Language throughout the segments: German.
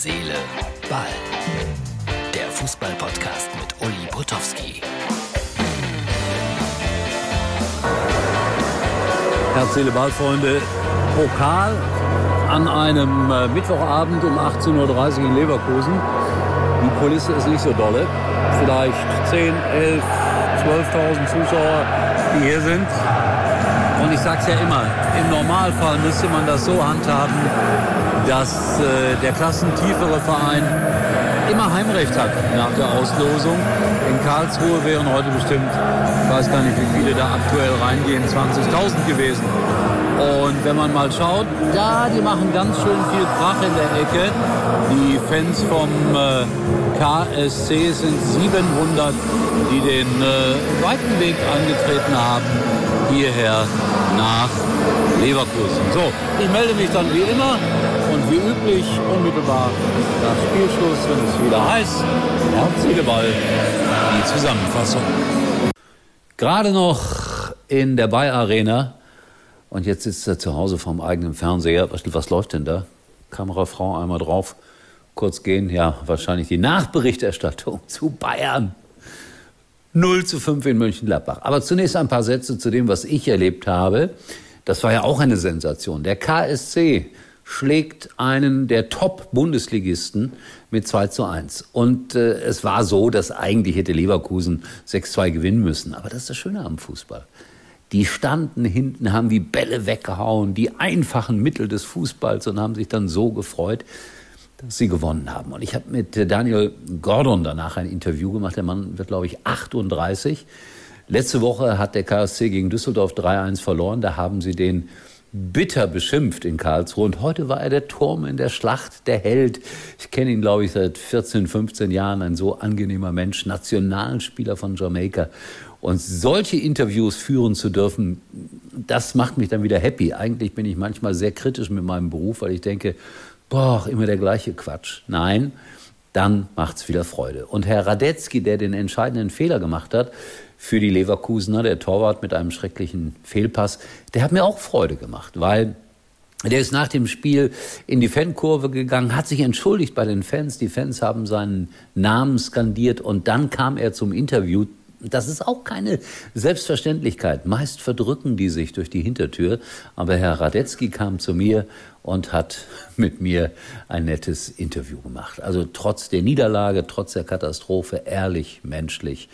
Seele, Ball. Der Fußball-Podcast mit Uli Potowski. Herz, Seele, Ball, Freunde. Pokal an einem äh, Mittwochabend um 18.30 Uhr in Leverkusen. Die Kulisse ist nicht so dolle. Vielleicht 10, 11, 12.000 Zuschauer, die hier sind. Und ich sag's ja immer, im Normalfall müsste man das so handhaben, dass äh, der klassentiefere Verein immer Heimrecht hat nach der Auslosung. In Karlsruhe wären heute bestimmt, ich weiß gar nicht, wie viele da aktuell reingehen, 20.000 gewesen. Und wenn man mal schaut, ja, die machen ganz schön viel Krach in der Ecke. Die Fans vom äh, KSC sind 700, die den äh, weiten Weg angetreten haben hierher nach Leverkusen. So, ich melde mich dann wie immer und wie üblich unmittelbar nach Spielschluss, wenn es wieder heißt, Herz, Ball, die Zusammenfassung. Gerade noch in der Bay Arena und jetzt sitzt er zu Hause vorm eigenen Fernseher. Was, was läuft denn da? Kamerafrau einmal drauf, kurz gehen. Ja, wahrscheinlich die Nachberichterstattung zu Bayern. 0 zu 5 in Mönchengladbach. Aber zunächst ein paar Sätze zu dem, was ich erlebt habe. Das war ja auch eine Sensation. Der KSC schlägt einen der Top-Bundesligisten mit 2 zu 1. Und äh, es war so, dass eigentlich hätte Leverkusen 6-2 gewinnen müssen. Aber das ist das Schöne am Fußball. Die standen hinten, haben wie Bälle weggehauen, die einfachen Mittel des Fußballs und haben sich dann so gefreut, dass sie gewonnen haben. Und ich habe mit Daniel Gordon danach ein Interview gemacht. Der Mann wird, glaube ich, 38. Letzte Woche hat der KSC gegen Düsseldorf 3-1 verloren. Da haben sie den bitter beschimpft in Karlsruhe. Und heute war er der Turm in der Schlacht, der Held. Ich kenne ihn, glaube ich, seit 14, 15 Jahren. Ein so angenehmer Mensch, Nationalspieler von Jamaika. Und solche Interviews führen zu dürfen, das macht mich dann wieder happy. Eigentlich bin ich manchmal sehr kritisch mit meinem Beruf, weil ich denke, boah, immer der gleiche Quatsch. Nein, dann macht's wieder Freude. Und Herr Radetzky, der den entscheidenden Fehler gemacht hat, für die Leverkusener, der Torwart mit einem schrecklichen Fehlpass, der hat mir auch Freude gemacht, weil der ist nach dem Spiel in die Fankurve gegangen, hat sich entschuldigt bei den Fans. Die Fans haben seinen Namen skandiert und dann kam er zum Interview das ist auch keine Selbstverständlichkeit. Meist verdrücken die sich durch die Hintertür. Aber Herr Radetzky kam zu mir und hat mit mir ein nettes Interview gemacht. Also trotz der Niederlage, trotz der Katastrophe, ehrlich, menschlich,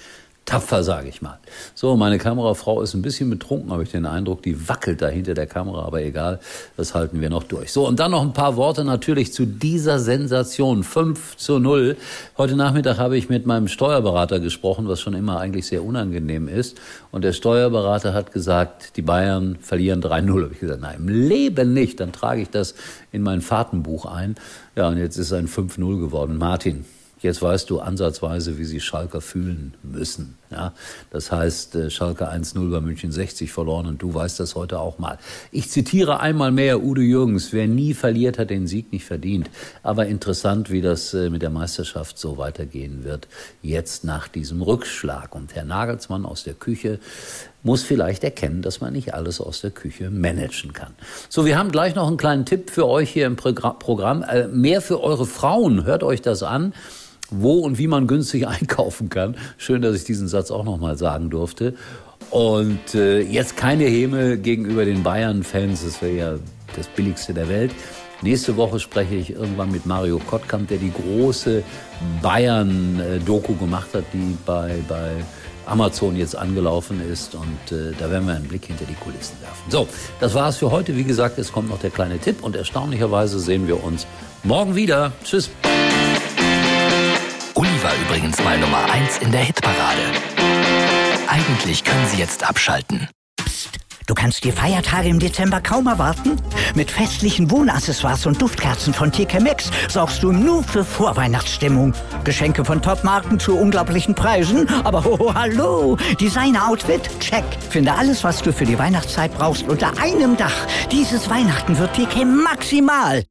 tapfer, sage ich mal. So, meine Kamerafrau ist ein bisschen betrunken, habe ich den Eindruck. Die wackelt da hinter der Kamera, aber egal, das halten wir noch durch. So, und dann noch ein paar Worte natürlich zu dieser Sensation. 5 zu 0. Heute Nachmittag habe ich mit meinem Steuerberater gesprochen, was schon immer eigentlich sehr unangenehm ist. Und der Steuerberater hat gesagt, die Bayern verlieren 3-0. Habe ich gesagt, nein, im Leben nicht. Dann trage ich das in mein Fahrtenbuch ein. Ja, und jetzt ist ein 5-0 geworden. Martin, Jetzt weißt du ansatzweise, wie sich Schalker fühlen müssen. Ja, das heißt, äh, Schalke 1-0 bei München 60 verloren und du weißt das heute auch mal. Ich zitiere einmal mehr Udo Jürgens. Wer nie verliert, hat den Sieg nicht verdient. Aber interessant, wie das äh, mit der Meisterschaft so weitergehen wird. Jetzt nach diesem Rückschlag. Und Herr Nagelsmann aus der Küche muss vielleicht erkennen, dass man nicht alles aus der Küche managen kann. So, wir haben gleich noch einen kleinen Tipp für euch hier im Programm. Äh, mehr für eure Frauen. Hört euch das an wo und wie man günstig einkaufen kann. Schön, dass ich diesen Satz auch nochmal sagen durfte. Und äh, jetzt keine Häme gegenüber den Bayern-Fans, das wäre ja das Billigste der Welt. Nächste Woche spreche ich irgendwann mit Mario Kottkamp, der die große Bayern-Doku gemacht hat, die bei, bei Amazon jetzt angelaufen ist. Und äh, da werden wir einen Blick hinter die Kulissen werfen. So, das war's für heute. Wie gesagt, es kommt noch der kleine Tipp und erstaunlicherweise sehen wir uns morgen wieder. Tschüss übrigens mal Nummer 1 in der Hitparade. Eigentlich können Sie jetzt abschalten. Psst, du kannst die Feiertage im Dezember kaum erwarten? Mit festlichen Wohnaccessoires und Duftkerzen von TK Maxx sorgst du nur für Vorweihnachtsstimmung. Geschenke von Topmarken zu unglaublichen Preisen, aber oh, hallo, Designer-Outfit, check. Finde alles, was du für die Weihnachtszeit brauchst, unter einem Dach. Dieses Weihnachten wird TK maximal.